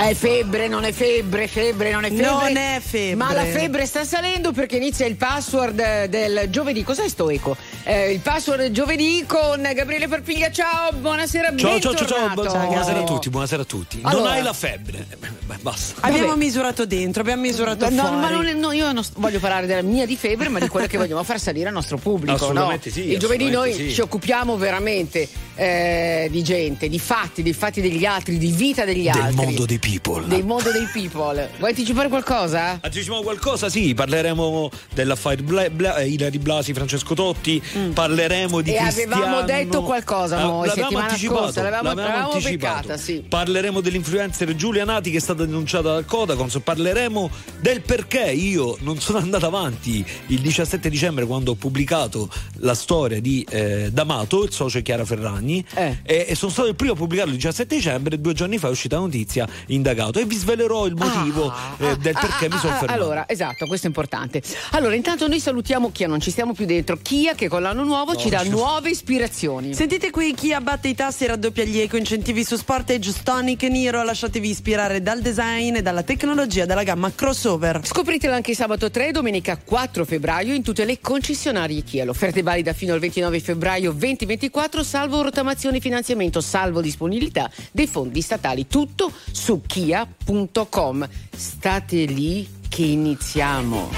Ah, è febbre, non è febbre, febbre, non è febbre. Non è febbre. Ma la febbre sta salendo perché inizia il password del giovedì. Cos'è sto eco? Eh, il password del giovedì con Gabriele Parpiglia. Ciao, buonasera. Ciao, ciao, ciao, ciao, buonasera a tutti, buonasera a tutti. Non Allora. hai la febbre. Eh, beh, basta. Abbiamo Vabbè. misurato dentro, abbiamo misurato No, fuori. ma non è- no, io non voglio parlare della mia di febbre, ma di quello che vogliamo far salire al nostro pubblico. Assolutamente no? sì, Il giovedì noi sì. ci occupiamo veramente eh, di gente, di fatti, dei fatti degli altri, di vita degli Del altri. mondo dei people. Del mondo dei people. Vuoi anticipare qualcosa? Anticipiamo qualcosa? Sì, parleremo dell'affare Bla, Bla, eh, Ilari Blasi, Francesco Totti, parleremo di Mm. E Cristiano. avevamo detto qualcosa Ah, noi l'avevamo settimana anticipato, scorsa, l'avevamo- l'avevamo anticipato. beccata, sì. Parleremo dell'influencer Giulia Nati che è stata denunciata dal Codacons, parleremo del perché io non sono andato avanti il 17 dicembre quando ho pubblicato la storia di eh, D'Amato, il socio Chiara Ferragni, Eh. e, e sono stato il primo a pubblicarlo il 17 dicembre due giorni fa è uscita la notizia indagato e vi svelerò il motivo Ah, eh, del ah, perché ah, mi sono ah, fermato. Allora, esatto, questo è importante. Allora, intanto noi salutiamo Chia, non ci stiamo più dentro. Chia che con l'anno nuovo ci dà nuove ispirazioni. Sentite qui chi abbatte i tassi e raddoppia gli eco incentivi su Sportage, Stonic e Niro. Lasciatevi ispirare dal design e dalla tecnologia della gamma crossover. Scopritelo anche sabato 3 e domenica 4 febbraio in tutte le concessionarie Kia. L'offerta è valida fino al 29 febbraio 2024, salvo rottamazione e finanziamento, salvo disponibilità dei fondi statali. Tutto su kia.com. State lì che iniziamo.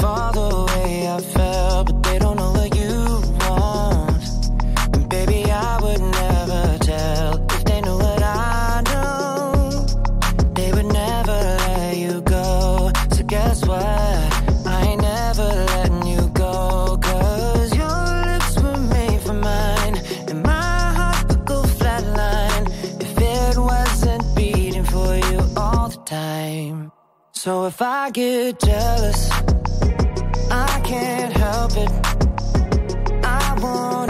Fall So if I get jealous, I can't help it. I want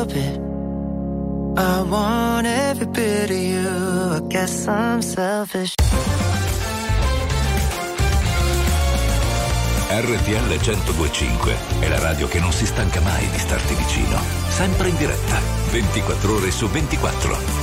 Help it. I want every bit of you. I guess I'm selfish. RTL 1025 è la radio che non si stanca mai di starti vicino. Sempre in diretta, 24 ore su 24.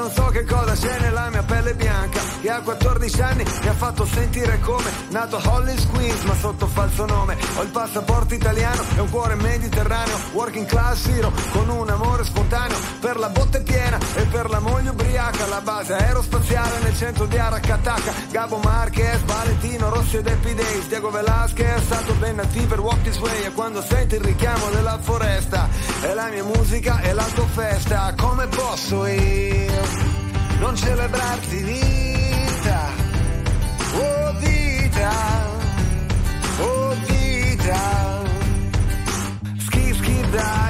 Non so che cosa c'è nella mia pelle bianca, che a 14 anni mi ha fatto sentire come nato a Hollis Queens, ma sotto falso nome. Ho il passaporto italiano e un cuore mediterraneo, working class hero, con un amore spontaneo per la botte piena e per la moglie ubriaca, la base aerospaziale nel centro di Aracataca, Gabo Marquez, Valentino Rossi ed Happy Days, Diego Velasquez, stato ben attivo per Walk This Way. E quando senti il richiamo della foresta, è la mia musica e la tua festa, come posso io non celebrarti vita, oh vita, oh vita, Skip, skip, dive,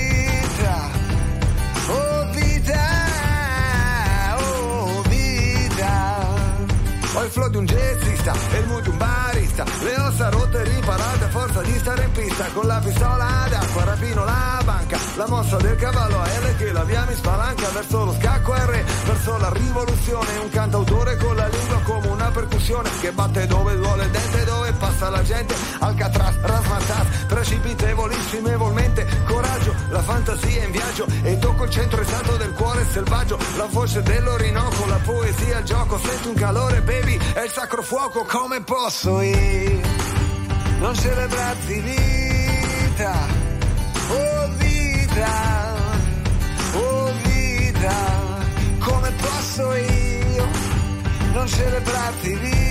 Ho il flow di un jazzista e il mood di un barista. Le ossa rotte e riparate a forza di stare in pista. Con la pistola d'acqua rapino la banca. La mossa del cavallo a L che la via mi spalanca Verso lo scacco R, verso la rivoluzione. Un cantautore con la lingua come una percussione Che batte dove duole il dente, dove passa la gente. Alcatraz, rasmatas, precipitevolissimevolmente Coraggio, la fantasia in viaggio. E tocco il centro esatto del cuore selvaggio. La voce dell'Orinoco, la poesia, il gioco. Sento un calore, baby, è il sacro fuoco Come posso io. Non celebrarti vita Oh vita, oh vita Come posso io. Non celebrarti vita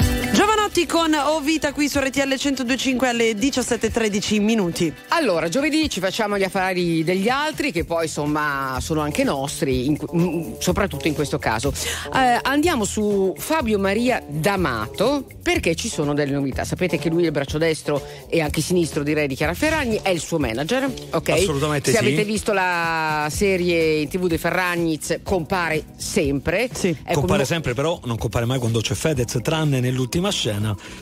Giovanotti con O Vita qui su RTL 1025 alle 17.13 minuti. Allora, giovedì ci facciamo gli affari degli altri, che poi insomma sono anche nostri, in- mm, soprattutto in questo caso. Eh, andiamo su Fabio Maria D'Amato perché ci sono delle novità. Sapete che lui è il braccio destro e anche sinistro direi di Chiara Ferragni, è il suo manager, ok? Assolutamente Se sì. avete visto la serie in tv dei Ferragnez, compare sempre. Sì. Ecco, compare no- sempre, però non compare mai quando c'è Fedez, tranne nell'ultima scena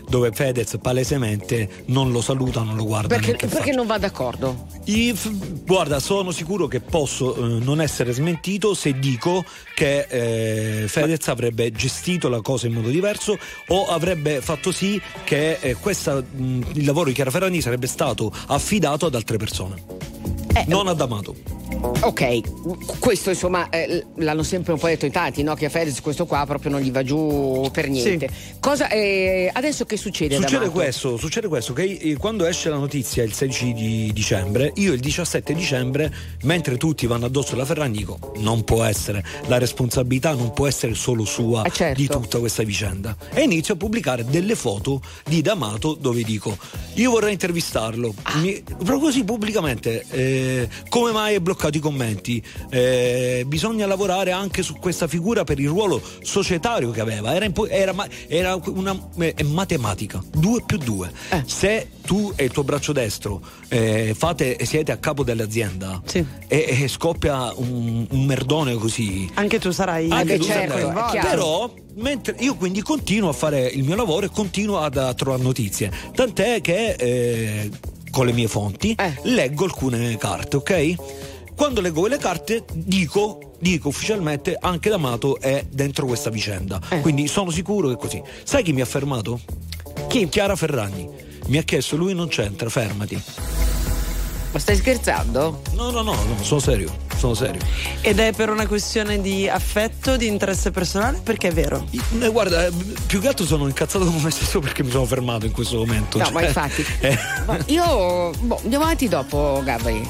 dove Fedez palesemente non lo saluta, non lo guarda. Perché, perché non va d'accordo? I- guarda, sono sicuro che posso eh, non essere smentito se dico che eh, Fedez avrebbe gestito la cosa in modo diverso o avrebbe fatto sì che eh, questa, mh, il lavoro di Chiara Ferragni sarebbe stato affidato ad altre persone. Eh, non ad Amato. Ok, questo insomma eh, l'hanno sempre un po' detto in tanti, no? Che a Fedez questo qua proprio non gli va giù per niente. Cosa, eh, adesso che succede? Succede questo, succede questo che quando esce la notizia il 16 di dicembre, io il 17 dicembre, mentre tutti vanno addosso alla Ferragni, dico non può essere, la responsabilità non può essere solo sua Eh, certo. di tutta questa vicenda. E inizio a pubblicare delle foto di D'Amato dove dico io vorrei intervistarlo, Ah. Mi- proprio così pubblicamente, eh, come mai hai bloccato i commenti? Eh, bisogna lavorare anche su questa figura per il ruolo societario che aveva, era, impo- era era una eh, è matematica, 2 più 2. Eh. Se tu e il tuo braccio destro eh, fate, siete a capo dell'azienda Sì. e, e scoppia un, un merdone così, Anche tu sarai anche tu certo, chiaro. però mentre io quindi continuo a fare il mio lavoro e continuo ad, a trovare notizie tant'è che eh, con le mie fonti Eh. leggo alcune carte ok quando leggo quelle carte dico dico ufficialmente anche D'Amato è dentro questa vicenda Eh. quindi sono sicuro che è così sai chi mi ha fermato? chi? Chiara Ferragni mi ha chiesto lui non c'entra fermati Ma stai scherzando? no no no, no sono serio sono serio Ed è per una questione di affetto, di interesse personale? Perché è vero. Eh, Guarda, più che altro sono incazzato con me stesso perché mi sono fermato in questo momento. No, cioè, ma infatti. eh. Ma io boh, andiamo avanti dopo, Gabri.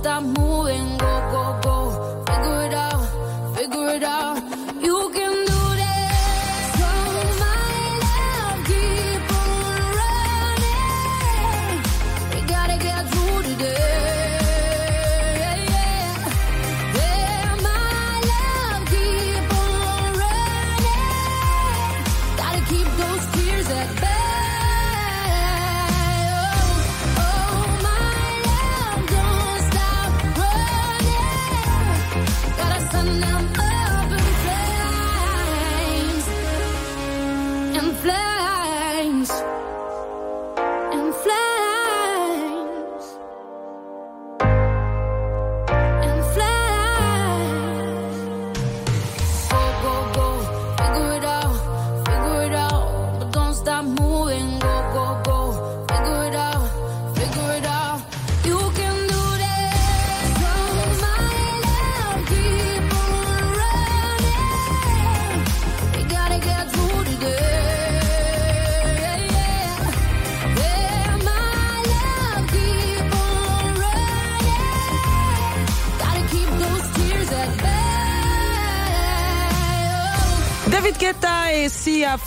Stop moving.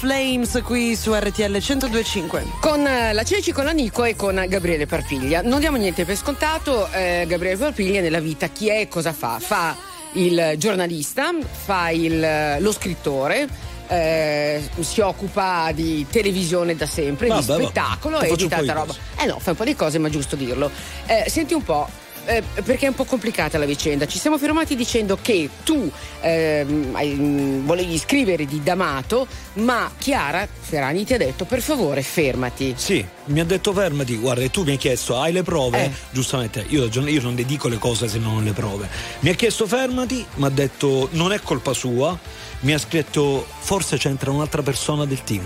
Flames qui su RTL 1025. Con eh, la Ceci, con la Nico e con Gabriele Parpiglia. Non diamo niente per scontato, eh, Gabriele Parpiglia nella vita chi è e cosa fa? Fa il giornalista, fa il- lo scrittore, eh, si occupa di televisione da sempre, Vabbè, di spettacolo Tu e di tanta roba. cose. Eh no, fa un po' di cose, ma è giusto dirlo. Eh, senti un po'. Eh, perché è un po' complicata la vicenda. Ci siamo fermati dicendo che tu ehm, mh, volevi scrivere di D'Amato, ma Chiara Ferragni ti ha detto per favore fermati. Sì, mi ha detto fermati, guarda, e tu mi hai chiesto, hai le prove? Eh. Giustamente, io, io non le dico le cose se non ho le prove. Mi ha chiesto fermati, mi ha detto non è colpa sua, mi ha scritto forse c'entra un'altra persona del team.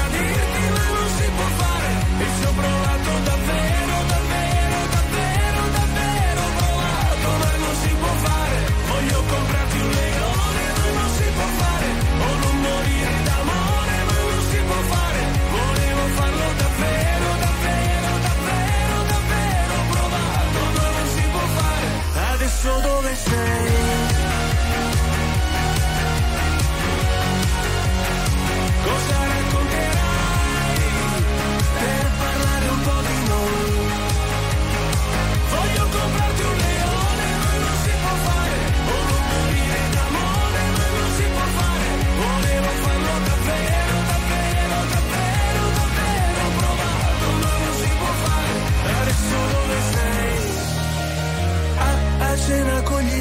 non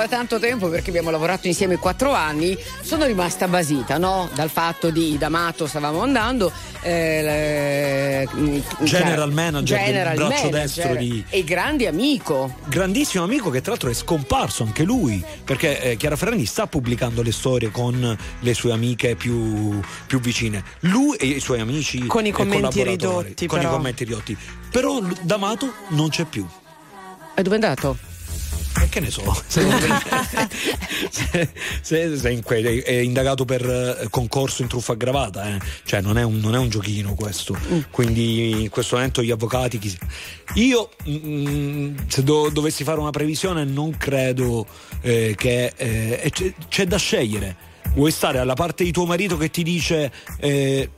Da tanto tempo perché abbiamo lavorato insieme quattro anni, sono rimasta basita, no? Dal fatto di D'Amato stavamo andando. eh, le- General manager del general braccio manager destro di- E grande amico. grandissimo amico che tra l'altro è scomparso anche lui perché eh, Chiara Ferragni sta pubblicando le storie con le sue amiche più, più vicine lui e i suoi amici Con i commenti collaboratori, ridotti, con però. i commenti ridotti però D'Amato non c'è più E dove è andato? E che ne so? Se, se- se- se in que- è indagato per eh, concorso in truffa aggravata eh. cioè non è, un, non è un giochino questo. Quindi in questo momento gli avvocati chi- io mm, se do- dovessi fare una previsione non credo eh, che eh, c'è, c'è da scegliere. Vuoi stare alla parte di tuo marito che ti dice eh,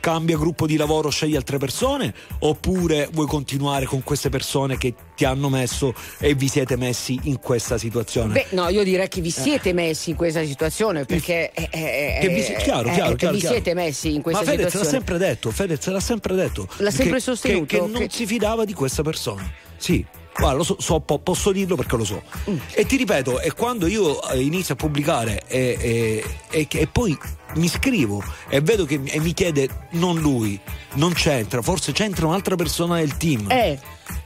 cambia gruppo di lavoro, scegli altre persone oppure vuoi continuare con queste persone che ti hanno messo e vi siete messi in questa situazione? Beh, no, io direi che vi siete messi in questa situazione perché eh, eh, Che vi, chiaro, eh, chiaro, eh, chiaro, vi siete messi in questa Ma Fedez l'ha situazione. sempre detto, Fedez l'ha sempre detto. L'ha sempre che- sostenuto, Che, che non che- si fidava di questa persona. Sì. Guarda, so, so- po- posso dirlo perché lo so. Mm. E ti ripeto, è quando io eh, inizio a pubblicare e, e- e e poi mi scrivo e vedo che mi- e mi chiede non lui, non c'entra, forse c'entra un'altra persona del team. Eh,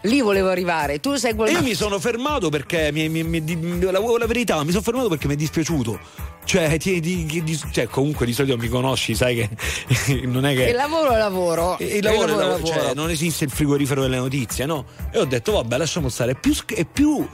lì volevo arrivare. Tu sei quello io mi sono fermato perché mi, mi- mi- la, la verità, mi sono fermato perché mi è dispiaciuto. Cioè, ti- di- di- cioè, comunque di solito mi conosci, sai che non è che. Il lavoro è lavoro. E Il lavoro, è è lavoro, cioè, non esiste il frigorifero delle notizie, no? E ho detto, vabbè, lasciamo stare. Più, e più,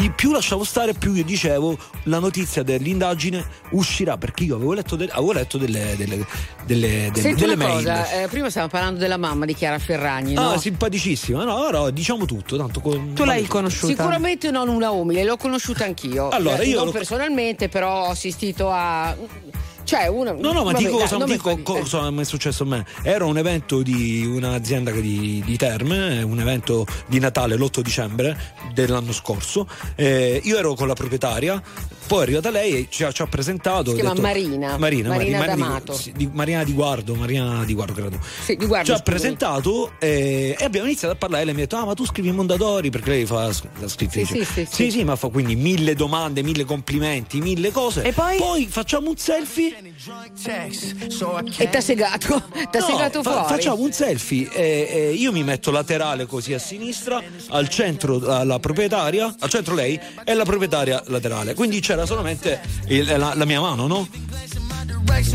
i- più lasciavo stare, più io dicevo la notizia dell'indagine uscirà perché io avevo letto, de- avevo letto delle, delle, delle, delle- delle una mail. cosa, eh, prima stavamo parlando della mamma di Chiara Ferragni, no? Ah, simpaticissima, no, ora diciamo tutto. Tanto con- Tu l'hai conosciuta? Sicuramente non una umile, l'ho conosciuta anch'io. Allora, Eh, io non lo- personalmente, però ho assistito a Cioè, una. No, no, ma vabbè, dico, dai, cosa, non mi dico fai- eh. cosa mi è successo a me. Era un evento di un'azienda di, di Terme, un evento di Natale l'8 dicembre dell'anno scorso. Eh, io ero con la proprietaria, poi è arrivata lei e ci ha, ci ha presentato. Si chiama detto- Marina. Marina, Marina Marina, D'Amato. Di, di- Marina di Guardo, Marina di Guardo credo. Sì, di guarda, ci ha presentato eh, e abbiamo iniziato a parlare. Lei mi ha detto: Ah, ma tu scrivi Mondadori perché lei fa la scrittrice. Sì, sì, sì, sì, sì. sì, ma fa quindi mille domande, mille complimenti, mille cose. E poi? Poi facciamo un selfie. E t'ha segato, t'ha No, segato fa- fuori. facciamo un selfie. eh, eh, io mi metto laterale così a sinistra, al centro la proprietaria, al centro lei e la proprietaria laterale. Quindi c'era solamente il- la, la mia mano, no?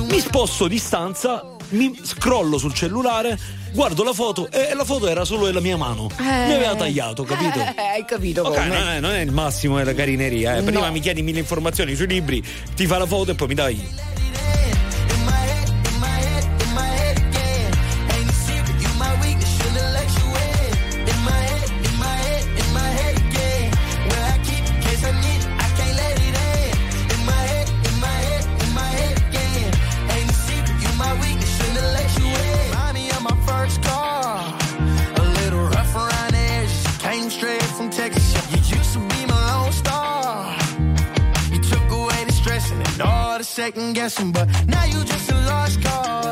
Mi sposto distanza, mi scrollo sul cellulare, guardo la foto e la foto era solo della mia mano. Mi aveva tagliato, capito? Eh, hai capito Ok, come? non è, non è il massimo della carineria. eh. Prima No. mi chiedi mille informazioni sui libri, ti fa la foto e poi mi dai. Second guessing, but now you just a lost cause.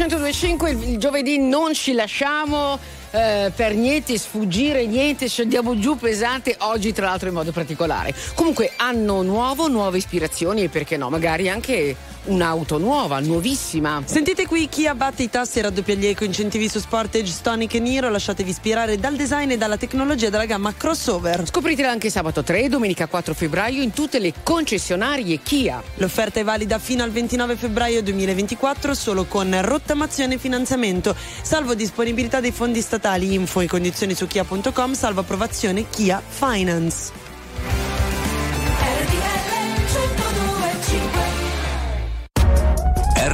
1025 il, giovedì non ci lasciamo eh, per niente sfuggire, niente, scendiamo giù pesante oggi tra l'altro in modo particolare. Comunque anno nuovo, nuove ispirazioni e perché no, magari anche un'auto nuova, nuovissima. Sentite qui chi abbatte i tassi e raddoppia gli eco incentivi su Sportage, Stonic e Niro. Lasciatevi ispirare dal design e dalla tecnologia della gamma crossover. Scopritela anche sabato 3 e domenica 4 febbraio in tutte le concessionarie Kia. L'offerta è valida fino al 29 febbraio 2024 solo con rottamazione e finanziamento, salvo disponibilità dei fondi statali, info e condizioni su kia.com, salvo approvazione Kia Finance.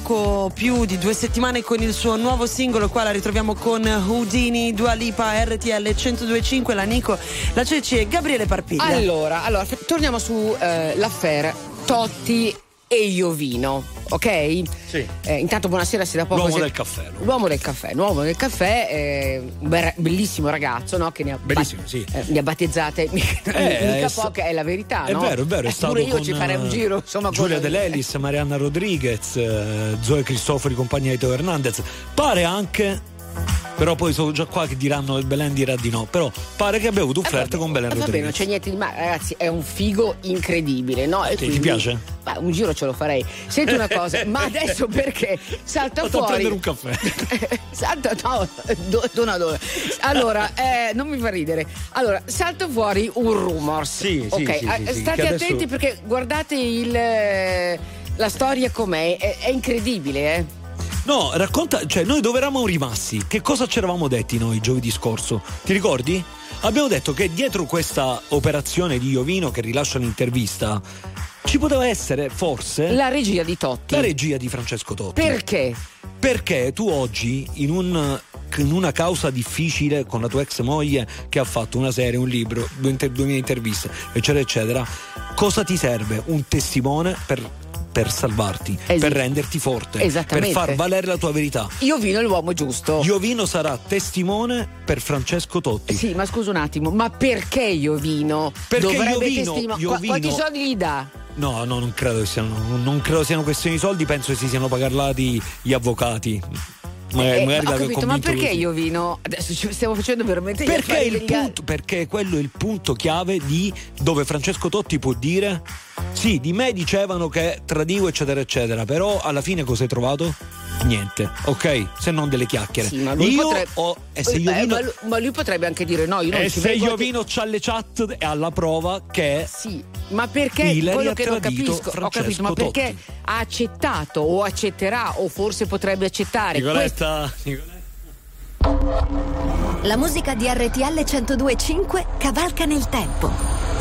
poco più di due settimane con il suo nuovo singolo. Qua la ritroviamo con Houdini, Dua Lipa, RTL 1025, la Nico, la Ceci e Gabriele Parpiglia. Allora, allora torniamo su eh, l'affaire Totti e Iovino. Ok? Sì. Eh, intanto buonasera, se da poco. L'uomo del caffè. no? L'uomo del caffè, l'uomo del caffè, eh, bellissimo ragazzo, no? Che ne ha, Bellissimo, sì. eh, ne ha battezzate mica, Eh, mica poche, è la verità, È no? vero, è vero, è Eh, stato io ci farei un eh, giro, insomma, Giulia con- De Lelis, Marianna Rodriguez, Zoe Cristofori, compagnia di Teo Hernandez. Pare anche però poi sono già qua che diranno che Belen dirà di no. Però pare che abbia avuto un Eh, flirt vabbè, con Belen eh, vabbè, non Rodriguez. c'è niente di male, ragazzi, è un figo incredibile, no? E Ti- quindi- piace? Beh, un giro ce lo farei. Senti una cosa, ma adesso perché salta Vado a fuori. prendere un caffè. salta, no, do, dona, dona. Allora, eh, non mi fa ridere. Allora, salta fuori un rumors. Sì, sì, ok, sì, sì, sì, state adesso- attenti perché guardate il. eh, La storia com'è, è, è incredibile, eh. No, racconta, cioè noi dove eravamo rimasti? Che cosa ci eravamo detti noi giovedì scorso? Ti ricordi? Abbiamo detto che dietro questa operazione di Iovino che rilascia l'intervista ci poteva essere forse La regia di Totti. la regia di Francesco Totti. Perché? Perché tu oggi in, un- in una causa difficile con la tua ex moglie che ha fatto una serie, un libro, due, inter- duemila interviste, eccetera, eccetera, cosa ti serve? Un testimone per, per salvarti, Esi- per renderti forte, Esattamente. per far valere la tua verità. Io vino l'uomo giusto. Iovino sarà testimone per Francesco Totti. Sì, ma scusa un attimo, ma perché Iovino? Perché dovrebbe Iovino- testima- Iovino- Qua- Quanti soldi gli dà? No, no, non credo che siano, non credo siano questioni di soldi, penso che si siano parlati gli avvocati. Magari, Eh, magari ho l'aveva capito, ma perché così. Iovino? Adesso ci stiamo facendo veramente Perché, affari il degli punto, perché quello è il punto chiave di dove Francesco Totti può dire sì, di me dicevano che tradivo eccetera eccetera, però alla fine cosa hai trovato? Niente, ok? Se non delle chiacchiere. Sì, ma lui io potrebbe- ho, e se Eh, Iovino, ma, lui, ma lui potrebbe anche dire no, io non e ci se Iovino c'ha le chat è alla prova che Sì, ma perché Hillary quello che non capisco, ho capito, ma perché Totti. ha accettato o accetterà o forse potrebbe accettare Nicoletta, Nicoletta. La musica di RTL 1025 cavalca nel tempo.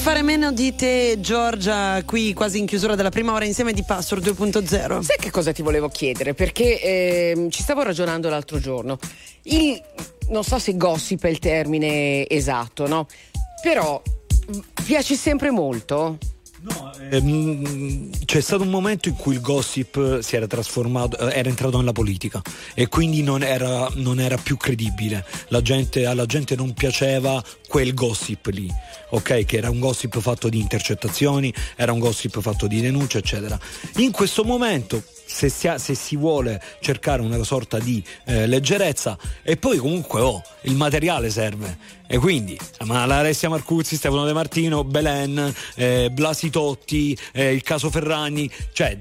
Fare meno di te, Giorgia, qui quasi in chiusura della prima ora insieme di Password 2.0. Sai che cosa ti volevo chiedere? Perché ehm, ci stavo ragionando l'altro giorno. Il, non so se gossip è il termine esatto, no? Però mh, piace sempre molto? Ehm, c'è stato un momento in cui il gossip si era trasformato, eh, era entrato nella politica e quindi non era, non era più credibile. Gente, alla gente non piaceva quel gossip lì, ok? Che era un gossip fatto di intercettazioni, era un gossip fatto di denunce, eccetera. In questo momento. Se si, ha- se si vuole cercare una sorta di eh, leggerezza e poi comunque oh, il materiale serve e quindi ma la Alessia Marcuzzi, Stefano De Martino, Belen, eh, Blasi Totti, eh, il caso Ferragni, cioè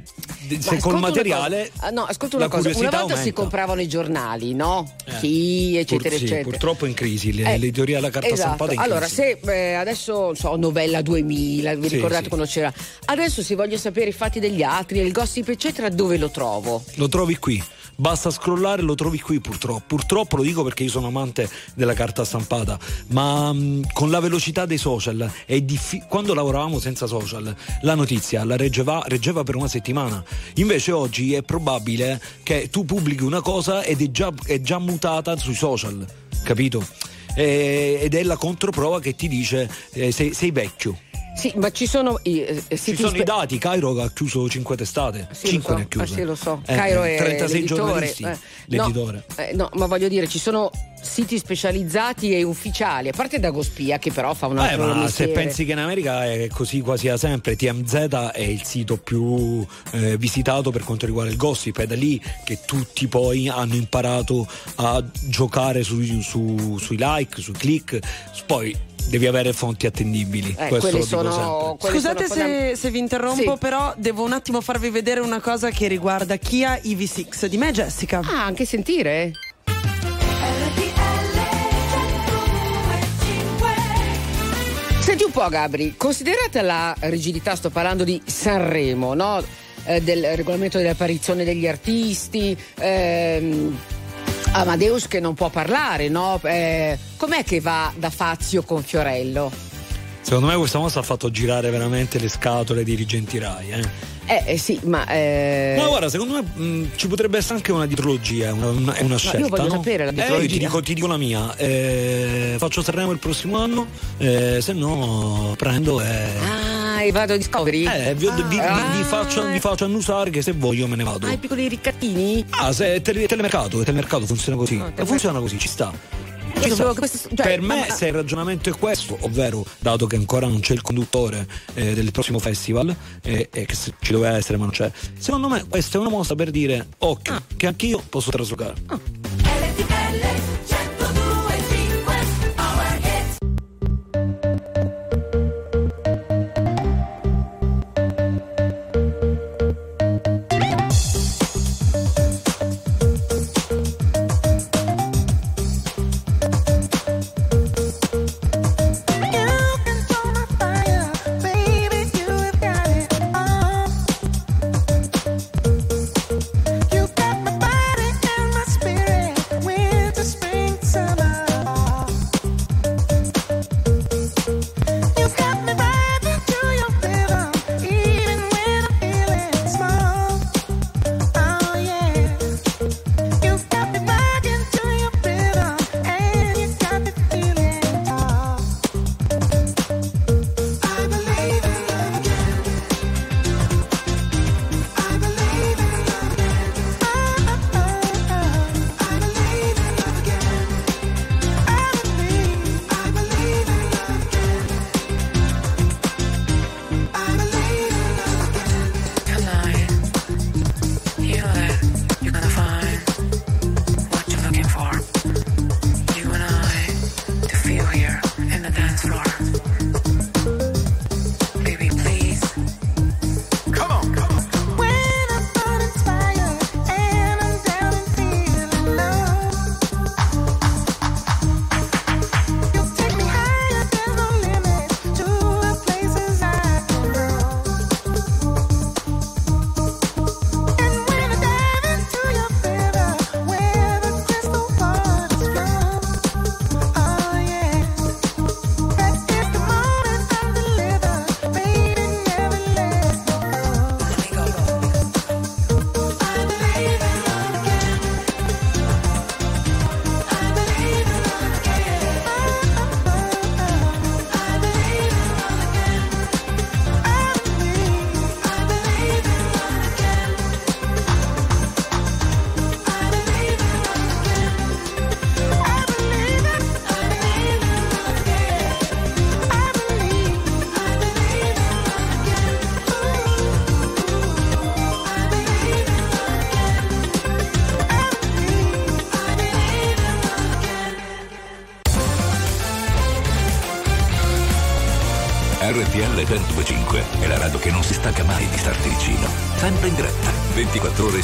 d- se col una materiale cosa. Ah, no, ascolta una cosa. Una volta si aumenta. compravano i giornali, no? Eh. Chi, eccetera, Pur- sì, eccetera. purtroppo in crisi, le- Eh, l'editoria della carta esatto. stampata è in Allora, crisi. se eh, adesso non so, novella 2000, vi Sì, ricordate sì. quando c'era? Adesso se voglio sapere i fatti degli altri, il gossip, eccetera, dove lo trovo? Lo trovi qui. Basta scrollare, lo trovi qui purtroppo. Purtroppo lo dico perché io sono amante della carta stampata, ma mh, con la velocità dei social è diffi- quando lavoravamo senza social, la notizia la reggeva, reggeva per una settimana. Invece oggi è probabile che tu pubblichi una cosa ed è già, è già mutata sui social, capito? E- ed è la controprova che ti dice eh, sei, sei vecchio. Sì, ma ci sono i eh, Ci siti sono spe- i dati, Cairo ha chiuso 5 testate, Sì, lo 5 so. ne ha chiuse. Ah, sì, lo so. Eh, Cairo è 36 l'editore. giornalisti, eh. l'editore. No, eh, no, ma voglio dire, ci sono siti specializzati e ufficiali, a parte Dagospia che però fa un Eh, altro ma se mestiere. pensi che in America è così quasi da sempre, TMZ è il sito più eh, visitato per quanto riguarda il gossip, è da lì che tutti poi hanno imparato a giocare sui, su- sui like, sui click, poi devi avere fonti attendibili. Eh, sono- Scusate se, se vi interrompo, Sì. però devo un attimo farvi vedere una cosa che riguarda Kia EV6. Di me, Jessica. Ah, anche sentire? Un po', Gabri, considerata la rigidità, sto parlando di Sanremo, no? Eh, del regolamento dell'apparizione degli artisti, ehm, Amadeus che non può parlare, no? Eh, com'è che va da Fazio con Fiorello? Secondo me questa mossa ha fatto girare veramente le scatole ai dirigenti Rai. Eh. Eh, eh, sì, ma. eh, Ma guarda, secondo me mh, ci potrebbe essere anche una dietrologia, una, una, una scelta. voglio no? sapere la Eh, io dietrologia. ti, dico, ti dico la mia. Eh, faccio Sanremo il prossimo anno, eh, se no prendo e. Ah, e vado a Discovery? Eh, vi, vi- vi- Ah. vi faccio, vi faccio annusare che se voglio me ne vado. Ah, i piccoli ricattini? Ah, se è tele- telemercato, telemercato funziona così. Ah, E funziona così, ci sta. Sta. che questo- cioè, per me, ma- se il ragionamento è questo, ovvero dato che ancora non c'è il conduttore eh, del prossimo festival, eh, e che ci doveva essere ma non c'è, secondo me questa è una mossa per dire occhio, Ah. che anch'io posso traslocare. You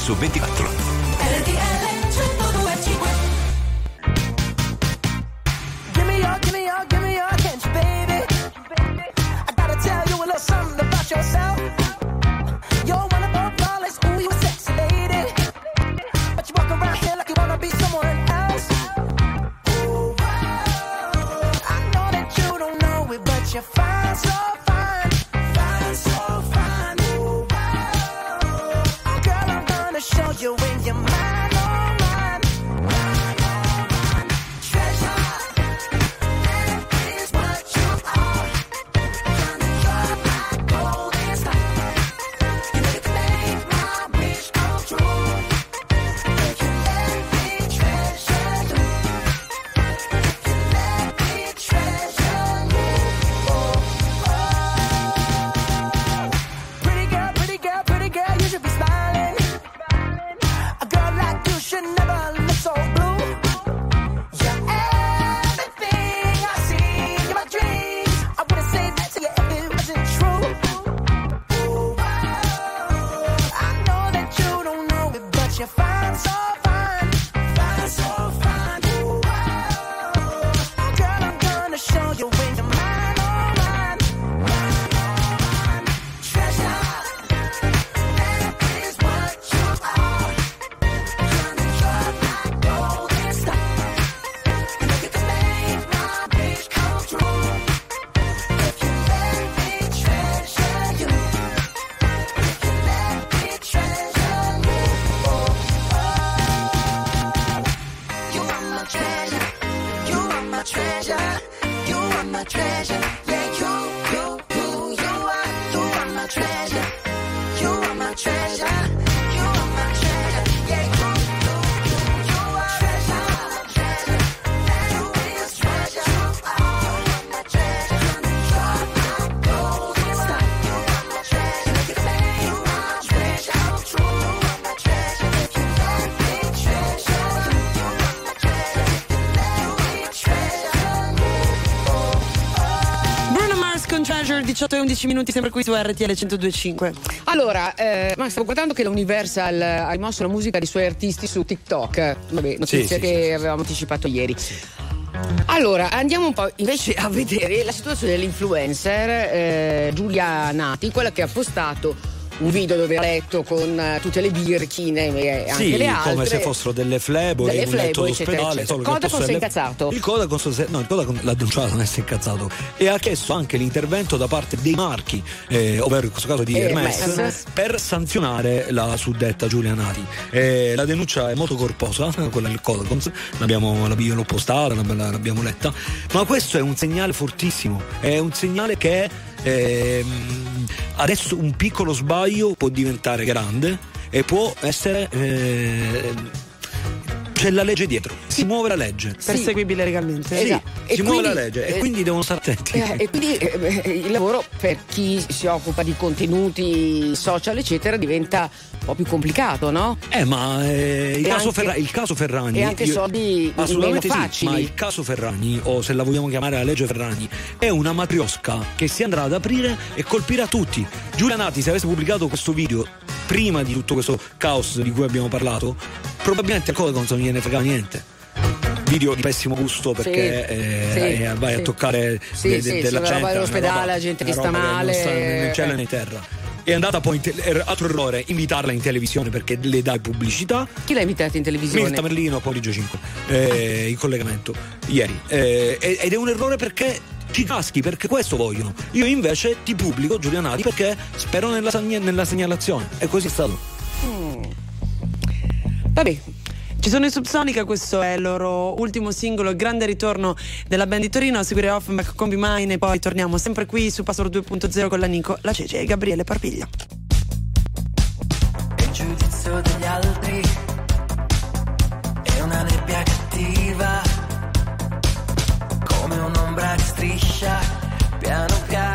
su 24. 18 e 11 minuti sempre qui su RTL 1025. Allora, eh, ma stavo guardando che la Universal ha rimosso la musica dei suoi artisti su TikTok. Vabbè, notizia sì, che avevamo anticipato ieri. Allora, andiamo un po' invece a vedere la situazione dell'influencer eh, Giulia Nati, quella che ha postato un video dove ha letto con eh, tutte le birkin e anche Sì, le altre. come se fossero delle flebo Delle in un letto d'ospedale. Codacons posto si è incazzato? Il è- no, il Codacons l'ha denunciato, non è incazzato. E ha chiesto anche l'intervento da parte dei marchi, eh, ovvero in questo caso di Hermes. Hermes, per sanzionare la suddetta Giulia Nati. Eh, la denuncia è molto corposa, quella del Codacons, l'abbiamo, l'ab- io l'ho postata, l'ab- l'abbiamo letta, ma questo è un segnale fortissimo, è un segnale che ehm, adesso un piccolo sbaglio può diventare grande e può essere... ehm, c'è la legge dietro, si muove la legge. Perseguibile legalmente. Sì, Esatto. si E muove quindi- la legge e eh, quindi devono stare attenti. Eh, e quindi eh, eh, il lavoro per chi si occupa di contenuti social, eccetera, diventa un po' più complicato, no? Eh, ma eh, il, caso anche- Ferra- il caso Ferragni. e anche soldi assolutamente meno sì, facili. ma il caso Ferragni, o se la vogliamo chiamare la legge Ferragni, è una matriosca che si andrà ad aprire e colpirà tutti. Giulia Nati, se avesse pubblicato questo video prima di tutto questo caos di cui abbiamo parlato, probabilmente al Codacons non gliene fregava niente. Video di pessimo gusto perché Sì, eh, sì, eh, vai a toccare Sì, de- de- sì, della gente. all'ospedale, la gente che sta male, non sta né in cielo né in terra. È andata poi in te- er- altro errore, invitarla in televisione perché le dai pubblicità. Chi l'ha invitato in televisione? Mirta Merlino, Polidio 5, eh, in collegamento ieri. Eh, ed è un errore perché ci caschi, perché questo vogliono. Io invece ti pubblico Giulia Nati perché spero nella, nella segnalazione. E così è stato. Vabbè. Ci sono i Subsonica, questo è il loro ultimo singolo, grande ritorno della band di Torino, a seguire Offenbach con Be Mine e poi torniamo sempre qui su Password 2.0 con la Nico, la Cece e Gabriele Parpiglia. il giudizio degli altri è una nebbia cattiva come un'ombra che striscia piano piano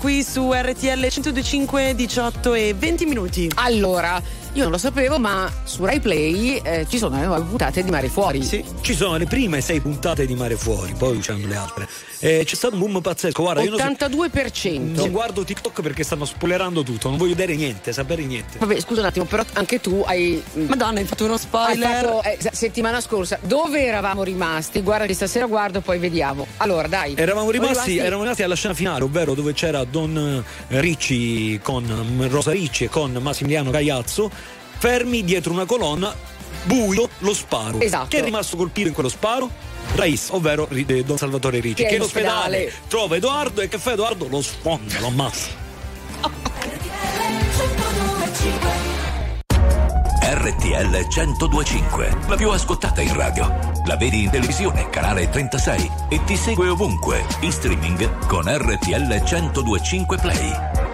Qui su RTL 125 18 e 20 minuti. Allora, io non lo sapevo, ma su Rai Play eh, ci sono le nuove puntate di Mare Fuori. Sì, ci sono le prime sei puntate di Mare Fuori, poi c'hanno le altre. Eh, c'è stato un boom pazzesco. Guarda, io non, so- 82%. non guardo TikTok perché stanno spoilerando tutto, non voglio vedere niente, sapere niente. Vabbè, scusa un attimo, però anche tu hai. Madonna, hai fatto uno spoiler. fatto, eh, settimana scorsa, dove eravamo rimasti? Guarda, di stasera guardo, poi vediamo. Allora, dai. Eravamo Siamo rimasti, eravamo rimasti alla scena finale, ovvero dove c'era Don eh, Ricci con mm, Rosa Ricci e con Massimiliano Cagliazzo, fermi dietro una colonna, buio, lo sparo. Esatto. Chi è rimasto colpito in quello sparo? Rais, ovvero eh, Don Salvatore Ricci, Che che in in ospedale ospedale. trova Edoardo e che fa Edoardo? Lo sfonda, lo ammazza. RTL 1025, la più ascoltata in radio. La vedi in televisione, canale 36 e ti segue ovunque, in streaming con RTL 1025 Play.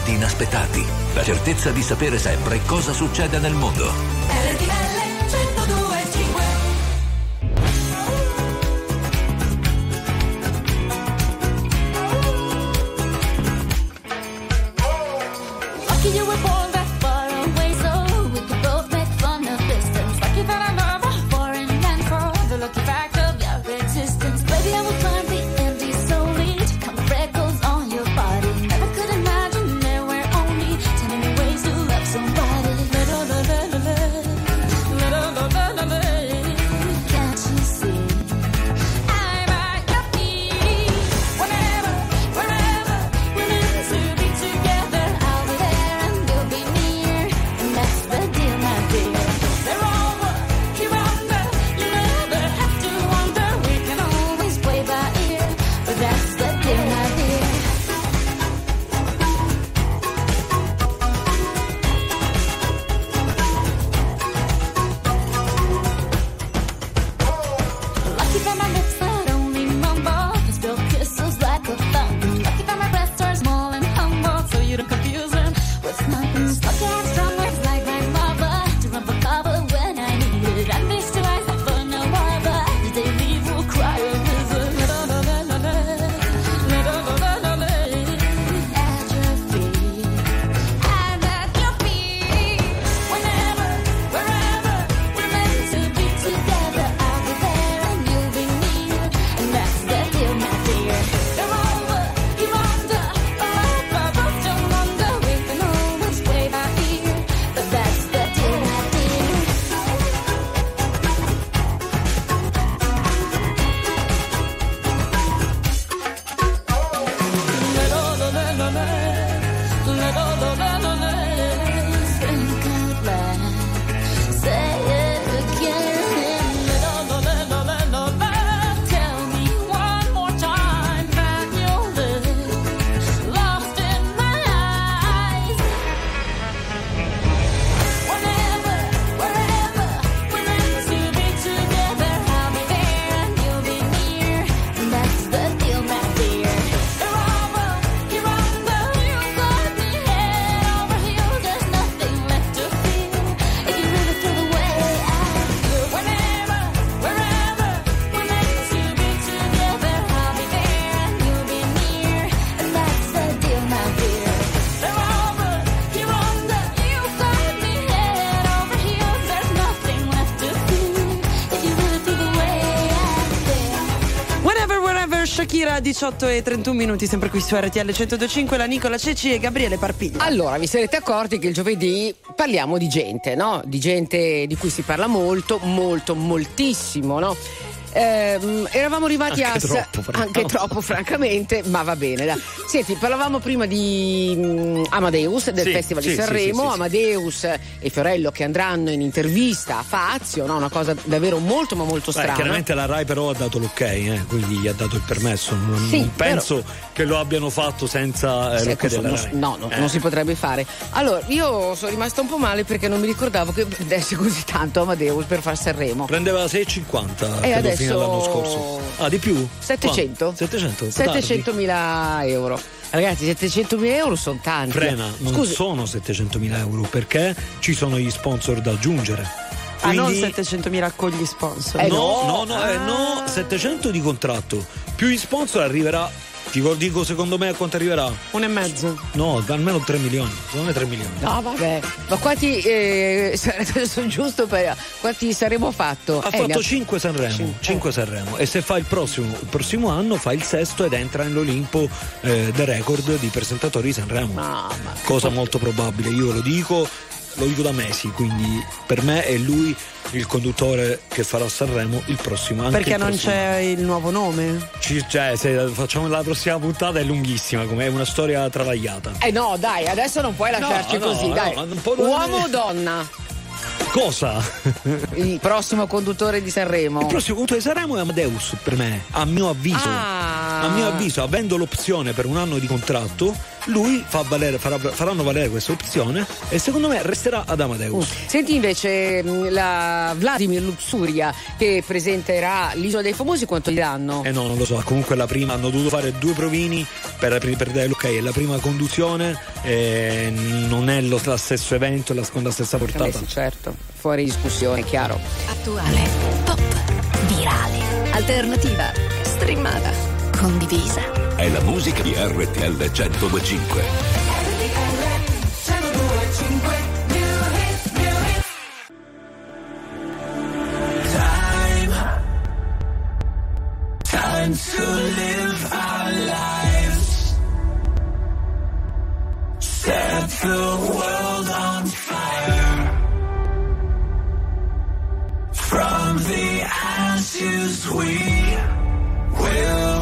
momenti inaspettati, la certezza di sapere sempre cosa succede nel mondo. 18 e 31 minuti, sempre qui su RTL 1025, la Nicola Ceci e Gabriele Parpiglia. Allora, vi sarete accorti che il giovedì parliamo di gente, no? Di gente di cui si parla molto, molto, moltissimo, no? Ehm, eravamo arrivati Anche a troppo, francamente. anche troppo francamente ma va bene dai. Senti parlavamo prima di mm, Amadeus del Sì, Festival sì, di Sanremo sì. Amadeus e Fiorello che andranno in intervista a Fazio no? una cosa davvero molto ma molto Beh, strana chiaramente la Rai però ha dato l'ok, eh, quindi gli ha dato il permesso. Non, non penso che lo abbiano fatto senza eh, l'ok questo della non, Rai. no, no, Eh. non si potrebbe fare. Allora, io sono rimasta un po' male perché non mi ricordavo che desse così tanto Amadeus per far Sanremo. Prendeva 6,50 E adesso- fino all'anno scorso. Ah, di più? 700? Quanto? 700? tardi. 700 mila euro. Ragazzi, 700 mila euro sono tanti. Frena, non Scusi, sono 700.000 euro perché ci sono gli sponsor da aggiungere. Ah, non Quindi- 700.000 con gli sponsor. Eh, no, no. no, no, eh, no, 700 di contratto. Più gli sponsor arriverà. Ti dico secondo me a quanto arriverà? Un e mezzo. No, almeno 3 milioni. Secondo me 3 milioni. No, vabbè. Ma quanti eh, sono giusto per quanti saremo fatto? Ha Eh, fatto 5 Sanremo, Cinque. 5 Sanremo e se fa il prossimo, il prossimo anno fa il sesto ed entra nell'Olimpo eh, del record di presentatori di Sanremo. Mamma. Cosa molto probabile, io lo dico, lo dico da mesi, quindi per me è lui il conduttore che farà Sanremo il prossimo anno. Perché non c'è il nuovo nome? cioè, se facciamo la prossima puntata è lunghissima, come è una storia travagliata. Eh no, dai, adesso non puoi lasciarci no, così, no, dai. Uomo o donna? Cosa? Il prossimo conduttore di Sanremo. Il prossimo conduttore di Sanremo è Amadeus per me, a mio avviso. Ah. A mio avviso, avendo l'opzione per un anno di contratto, lui fa valere, farà- faranno valere questa opzione e secondo me resterà ad Amadeus. Senti invece mh, la Vladimir Luxuria che presenterà l'Isola dei Famosi, quanto gli danno? Eh no, non lo so, comunque la prima hanno dovuto fare due provini per, per, dare l'ok, è la prima conduzione, eh, non è lo stesso evento, la seconda stessa Eh portata. sì, certo, fuori discussione, chiaro. Attuale, pop, virale, alternativa, streamata, condivisa. È la musica di RTL 1025. Time, time to live our lives. Set the world on fire. From the ashes we will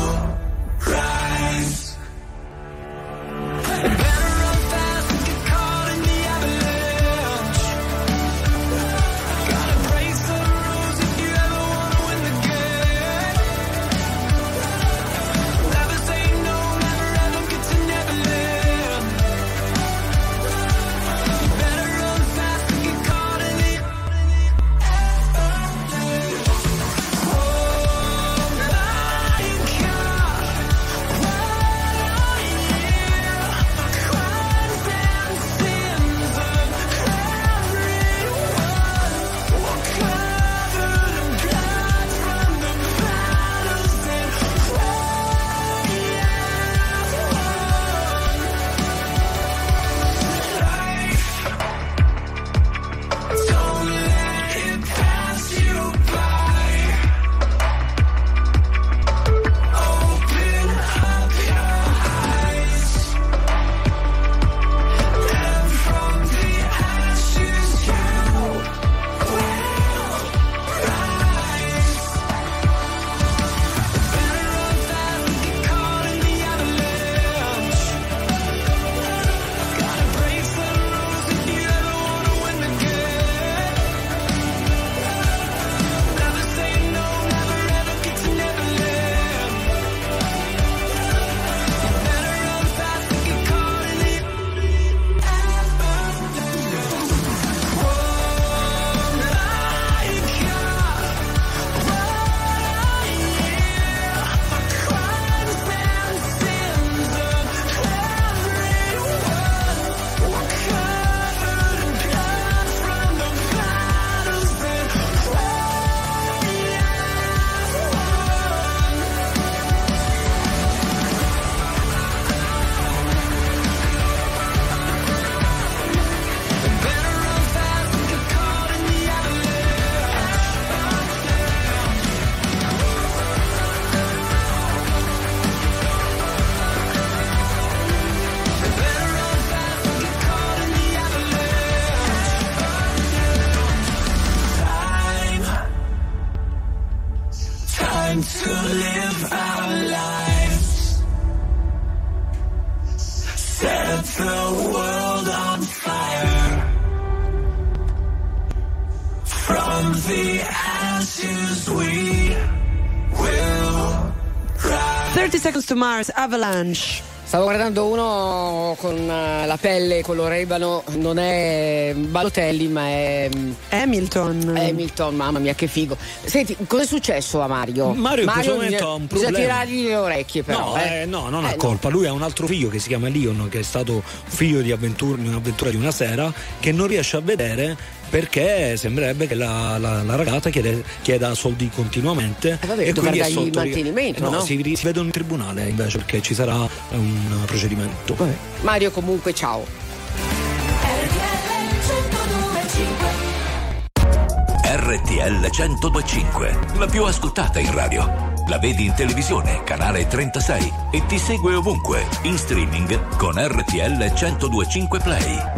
Mars, Avalanche. Stavo guardando uno con eh, la pelle color ebano, non è Balotelli ma è mm, Hamilton. Hamilton, mamma mia che figo. Senti, cosa è successo a Mario? Mario in questo momento bisogna- ha un Bisogna problema. tirargli le orecchie però. No, eh. eh, no, non Eh, ha no. colpa. Lui ha un altro figlio che si chiama Leon, che è stato figlio di, avventur- di un'avventura di una sera, che non riesce a vedere perché sembrerebbe che la, la- la ragazza chiede- chieda soldi continuamente. Eh, vabbè, e quindi è sotto- mantenimento, no, no? Si, si vedono in tribunale invece perché ci sarà un procedimento. Mario comunque ciao. RTL 1025, la più ascoltata in radio. La vedi in televisione, canale 36 e ti segue ovunque, in streaming con RTL 1025 Play.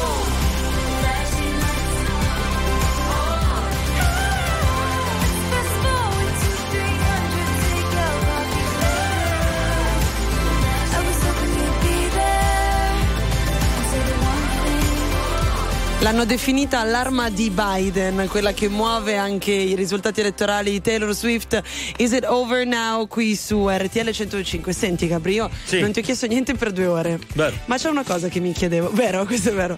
L'hanno definita l'arma di Biden, quella che muove anche i risultati elettorali di Taylor Swift. Is it over now qui su RTL 105? Senti Gabriele, Sì. non ti ho chiesto niente per due ore. Vero. Ma c'è una cosa che mi chiedevo, vero, questo è vero.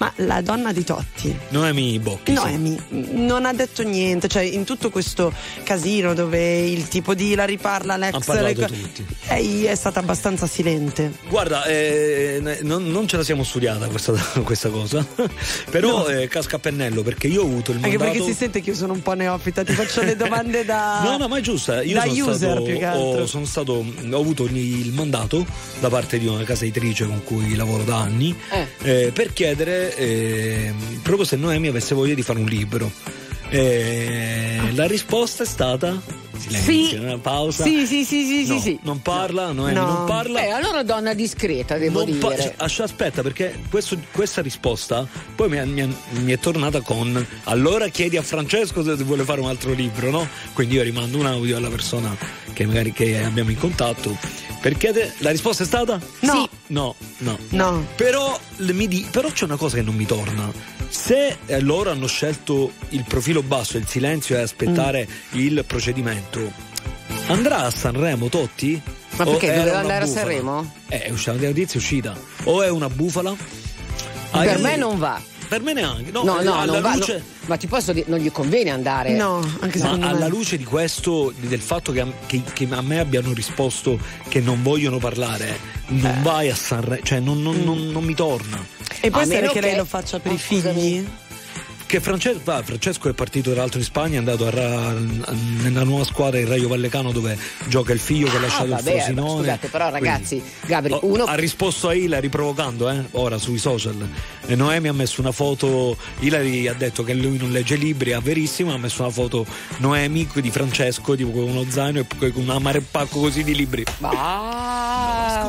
Ma la donna di Totti, Noemi Bocchi. Noemi, non ha detto niente, cioè in tutto questo casino dove il tipo di la riparla l'ex le tutti. lei è stata abbastanza silente. Guarda, eh, non, non ce la siamo studiata questa, questa cosa, però eh, casca a pennello perché io ho avuto il Anche mandato. perché si sente che io sono un po' neofita, ti faccio le domande da No, no, ma è giusta. Io da sono user stato, più che altro. ho, sono stato, ho avuto il mandato da parte di una casa editrice con cui lavoro da anni eh, per chiedere eh, proprio se Noemi avesse voglia di fare un libro. Eh, la risposta è stata silenzio, Sì. una pausa. Sì, sì, sì, sì, No, sì, sì. Non parla, Noemi No. non parla. Eh, allora donna discreta, devo Non pa- dire. Ascia- aspetta, perché questo- questa risposta poi mi, è- mi mi è tornata con allora chiedi a Francesco se vuole fare un altro libro, no? Quindi io rimando un audio alla persona che magari che abbiamo in contatto. Per chiedere, la risposta è stata? No. Sì. No, no. No. Però, di- però c'è una cosa che non mi torna. Se eh, loro hanno scelto il profilo basso, il silenzio e aspettare Mm. il procedimento, andrà a Sanremo Totti? Ma perché doveva andare a bufala? Sanremo? Eh, è uscita la notizia, è uscita. O è una bufala? Per io- me non va. Per me neanche. No, No, no, alla non va. luce. no. ma ti posso dire, non gli conviene andare. No, anche Ma secondo alla me. luce di questo, di- del fatto che, a- che- che a me abbiano risposto che non vogliono parlare, non Eh. vai a Sanremo, cioè non, Mm. non- non- non mi torna. E può A essere che lei lo faccia per Ah, i figli? scusami. Che Francesco, va, Francesco è partito tra l'altro in Spagna, è andato a nella nuova squadra il Raio Vallecano dove gioca il figlio che ha Ah, lasciato vabbè, il Frosinone. scusate, però ragazzi, Quindi- Gabri, Oh, uno ha risposto a Ilari provocando, eh, ora sui social. E Noemi ha messo una foto, Ilari ha detto che lui non legge libri, è verissimo, ha messo una foto Noemi di Francesco, tipo con uno zaino e poi con un mare pacco così di libri.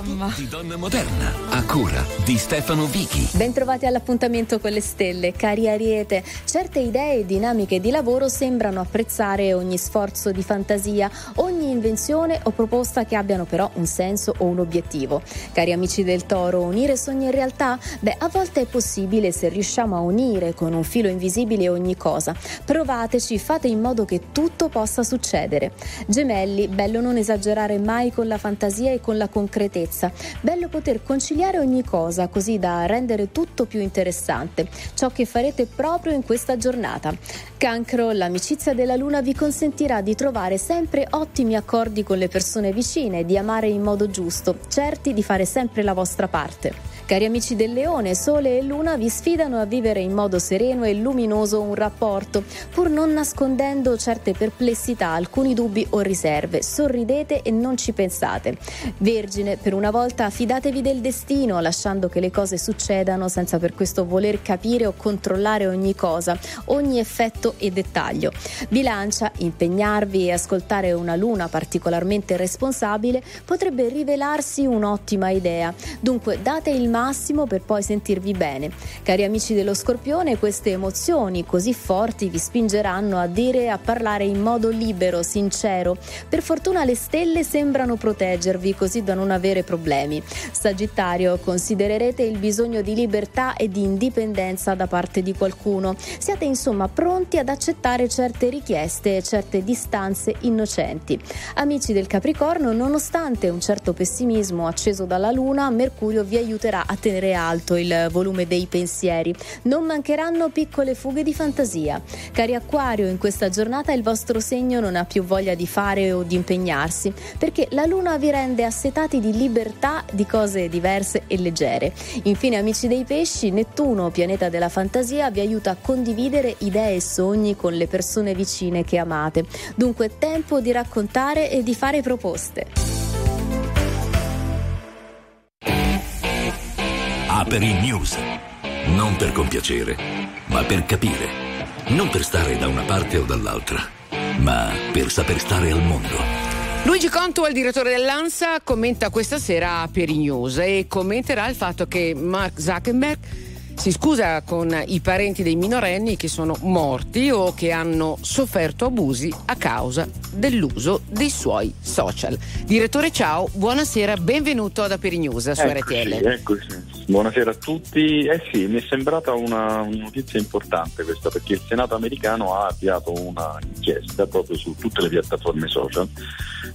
Mamma. Di donna moderna, a cura di Stefano Vichi. Bentrovati all'appuntamento con le stelle, cari Ariete. Certe idee e dinamiche di lavoro sembrano apprezzare ogni sforzo di fantasia, ogni invenzione o proposta che abbiano però un senso o un obiettivo. Cari amici del Toro, unire sogni e realtà? Beh, a volte è possibile se riusciamo a unire con un filo invisibile ogni cosa. Provateci, fate in modo che tutto possa succedere. Gemelli, bello non esagerare mai con la fantasia e con la concretezza. Bello poter conciliare ogni cosa così da rendere tutto più interessante. Ciò che farete proprio in questa giornata. Cancro, l'amicizia della luna vi consentirà di trovare sempre ottimi accordi con le persone vicine, di amare in modo giusto, certi di fare sempre la vostra parte. Cari amici del leone, Sole e Luna vi sfidano a vivere in modo sereno e luminoso un rapporto, pur non nascondendo certe perplessità, alcuni dubbi o riserve. Sorridete e non ci pensate. Vergine, per una volta fidatevi del destino, lasciando che le cose succedano senza per questo voler capire o controllare ogni cosa, ogni effetto e dettaglio. Bilancia, impegnarvi e ascoltare una luna particolarmente responsabile potrebbe rivelarsi un'ottima idea. Dunque date il massimo per poi sentirvi bene. Cari amici dello Scorpione, queste emozioni così forti vi spingeranno a dire e a parlare in modo libero, sincero. Per fortuna le stelle sembrano proteggervi così da non avere problemi. Sagittario, considererete il bisogno di libertà e di indipendenza da parte di qualcuno. Siate insomma pronti ad accettare certe richieste e certe distanze innocenti. Amici del Capricorno, nonostante un certo pessimismo acceso dalla Luna, Mercurio vi aiuterà a tenere alto il volume dei pensieri. Non mancheranno piccole fughe di fantasia. Cari Acquario, in questa giornata il vostro segno non ha più voglia di fare o di impegnarsi, perché la Luna vi rende assetati di libertà, di cose diverse e leggere. Infine, amici dei pesci, Nettuno, pianeta della fantasia, vi aiuta a condividere idee e sogni con le persone vicine che amate. Dunque, tempo di raccontare e di fare proposte. Aperi News. Non per compiacere, ma per capire. Non per stare da una parte o dall'altra, ma per saper stare al mondo. Luigi Conto, il direttore dell'ANSA, commenta questa sera per i news e commenterà il fatto che Mark Zuckerberg si scusa con i parenti dei minorenni che sono morti o che hanno sofferto abusi a causa dell'uso dei suoi social. Direttore, ciao, buonasera, benvenuto ad Aperi News su Eccoci, RTL. eccoci. Buonasera a tutti. Eh sì, mi è sembrata una notizia importante questa perché il Senato americano ha avviato una inchiesta proprio su tutte le piattaforme social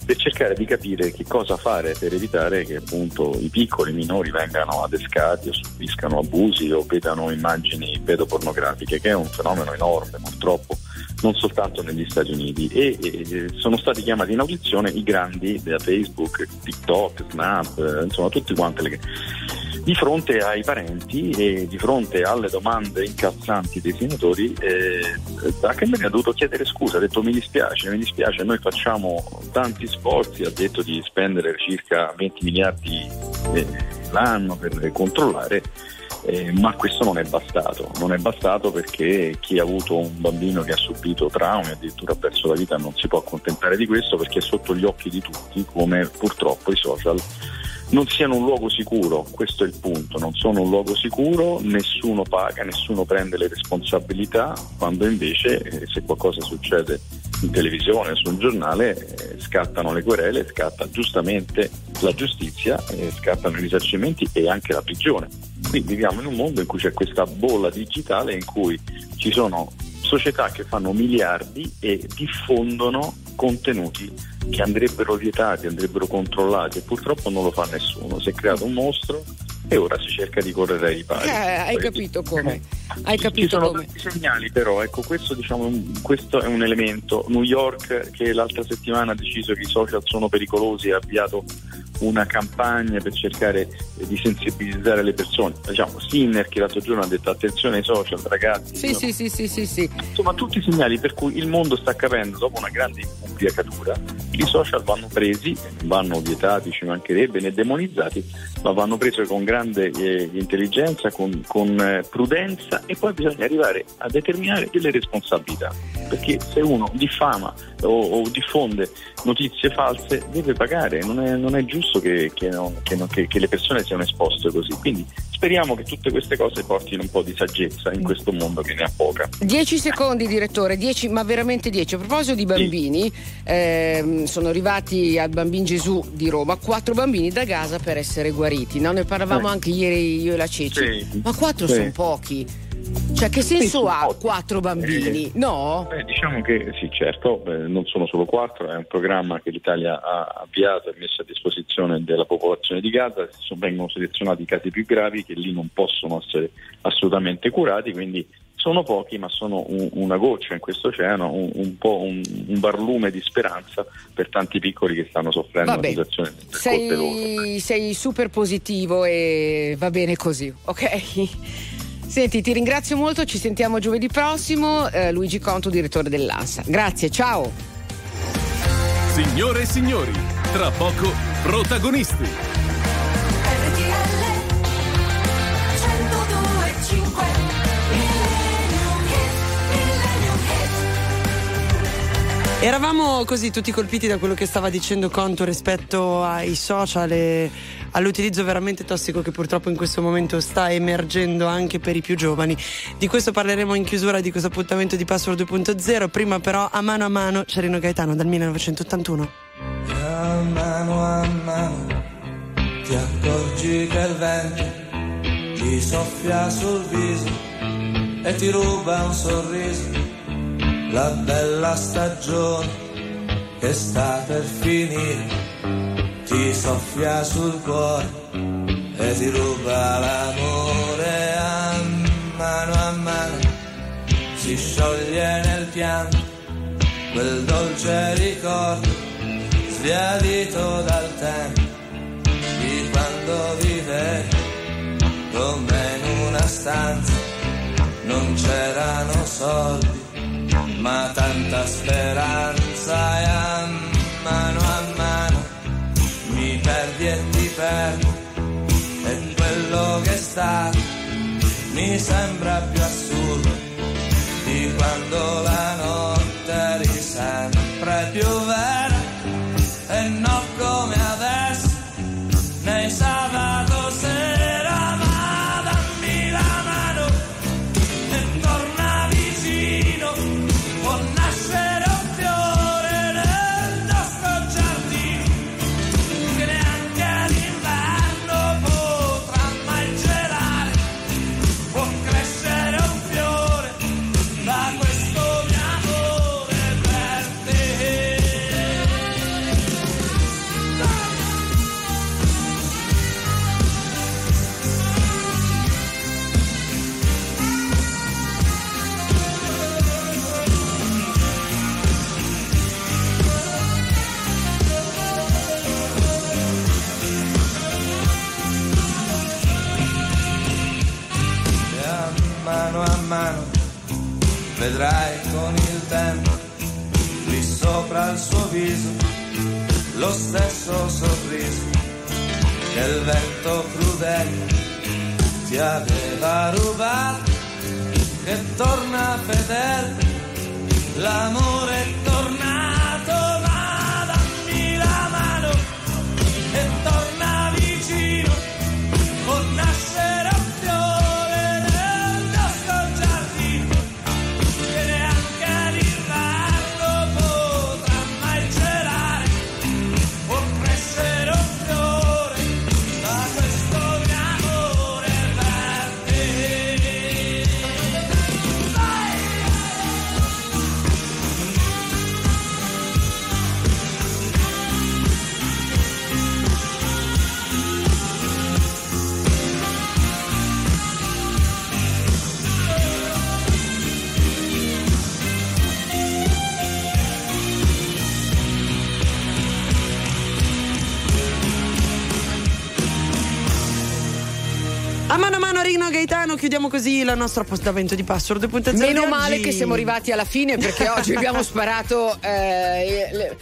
per cercare di capire che cosa fare per evitare che appunto i piccoli minori vengano adescati o subiscano abusi o vedano immagini pedopornografiche, che è un fenomeno enorme purtroppo non soltanto negli Stati Uniti. E, e sono stati chiamati in audizione i grandi da Facebook, TikTok, Snap, eh, insomma tutti quanti le di fronte ai parenti e di fronte alle domande incalzanti dei senatori, eh, Zuckerberg ha dovuto chiedere scusa, ha detto mi dispiace, mi dispiace, noi facciamo tanti sforzi, ha detto di spendere circa 20 miliardi eh, l'anno per controllare, eh, ma questo non è bastato, non è bastato perché chi ha avuto un bambino che ha subito traumi, addirittura ha perso la vita, non si può accontentare di questo perché è sotto gli occhi di tutti come purtroppo i social non siano un luogo sicuro, questo è il punto, non sono un luogo sicuro, nessuno paga, nessuno prende le responsabilità, quando invece eh, se qualcosa succede in televisione o su un giornale eh, scattano le querele, scatta giustamente la giustizia, eh, scattano i risarcimenti e anche la prigione. Qui viviamo in un mondo in cui c'è questa bolla digitale in cui ci sono società che fanno miliardi e diffondono contenuti che andrebbero vietati, andrebbero controllati e purtroppo non lo fa nessuno. Si è creato un mostro e ora si cerca di correre ai ripari. Eh, hai capito come? Hai Ci capito sono come? tanti segnali però, ecco questo, diciamo, questo è un elemento. New York che l'altra settimana ha deciso che i social sono pericolosi e ha avviato una campagna per cercare di sensibilizzare le persone. Diciamo, Sinner che l'altro giorno ha detto attenzione ai social ragazzi. Sì, sì, sì, sì, sì, sì. Insomma tutti i segnali per cui il mondo sta capendo dopo una grande ubriacatura i social vanno presi, vanno vietati, ci mancherebbe, né demonizzati, ma vanno presi con grande eh, intelligenza, con, con, eh, prudenza e poi bisogna arrivare a determinare delle responsabilità. Perché se uno diffama o, o diffonde notizie false deve pagare, non è, non è giusto che, che non- che non- che- che le persone siano esposte così. Quindi speriamo che tutte queste cose portino un po' di saggezza in questo mondo che ne ha poca. 10 secondi, direttore, 10, ma veramente 10. A proposito di bambini, ehm, sono arrivati al Bambin Gesù di Roma quattro bambini da Gaza per essere guariti. No? Ne parlavamo Eh. anche ieri io e la Ceci. Sì. Ma quattro Sì. sono pochi. Cioè, che senso ha quattro bambini? No? Beh, diciamo che sì, certo, eh, non sono solo quattro, è un programma che l'Italia ha avviato e messo a disposizione della popolazione di Gaza, vengono selezionati i casi più gravi che lì non possono essere assolutamente curati, quindi sono pochi ma sono un- una goccia in questo oceano, un, un po' un, un barlume di speranza per tanti piccoli che stanno soffrendo Vabbè, una situazione. Sei, sei super positivo e va bene così, ok? Senti, ti ringrazio molto, ci sentiamo giovedì prossimo. Eh, Luigi Conto, direttore dell'ANSA. Grazie, ciao. Signore e signori, tra poco protagonisti. Eravamo così tutti colpiti da quello che stava dicendo Conto rispetto ai social e all'utilizzo veramente tossico che purtroppo in questo momento sta emergendo anche per i più giovani. Di questo parleremo in chiusura di questo appuntamento di Password 2.0. Prima però a mano a mano Cerino Gaetano dal 1981. A mano a mano ti accorgi che il vento ti soffia sul viso e ti ruba un sorriso, la bella stagione che sta per finire, ti soffia sul cuore e ti ruba l'amore a mano a mano, si scioglie nel pianto quel dolce ricordo sbiadito dal tempo di quando vivevi come in una stanza. Non c'erano soldi ma tanta speranza e a mano a mano perdi e ti perdo e quello che sta. Mi sembra più assurdo di quando la notte eri sempre più vera così il nostro appuntamento di Password 2.0 Meno di male che siamo arrivati alla fine perché oggi abbiamo sparato. eh, le-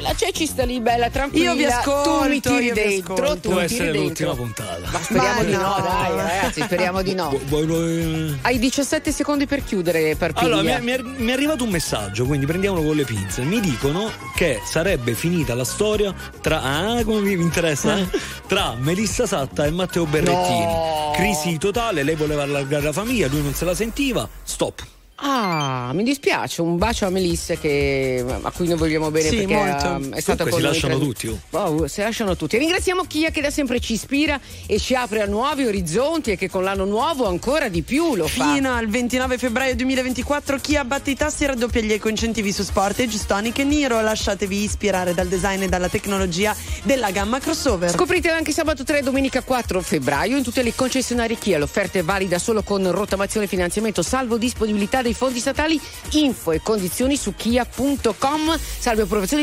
la Ceci sta lì bella tranquilla. Io vi ascolto, Tu mi tiri dentro. ascolto. Tu Può mi essere tiri l'ultima dentro. puntata. Ma speriamo Ma di no, no. dai, ragazzi, speriamo di no. Vuoi- Hai 17 secondi per chiudere, per Allora, mi piglia. è, mi è- mi è arrivato un messaggio, quindi prendiamolo con le pinze. Mi dicono che sarebbe finita la storia tra. Ah, come mi interessa? eh? Tra Melissa Satta e Matteo Berrettini. No. Crisi totale, lei voleva allargare la famiglia, lui non se la sentiva. Stop. Ah, mi dispiace, un bacio a Melissa che, a cui noi vogliamo bene Sì, perché molto. um, è stata Comunque con si lasciano tre- tutti, oh. Si lasciano tutti. Ringraziamo Chia che da sempre ci ispira e ci apre a nuovi orizzonti e che con l'anno nuovo ancora di più lo fa. Fino al 29 febbraio 2024 chi abbatti i tassi raddoppia gli eco-incentivi su Sportage, Stonic e Niro. Lasciatevi ispirare dal design e dalla tecnologia della gamma crossover. Scopritelo anche sabato 3 e domenica 4 febbraio in tutte le concessionarie Kia. L'offerta è valida solo con rottamazione e finanziamento, salvo disponibilità dei fondi statali. Info e condizioni su kia.com. Salve approvazione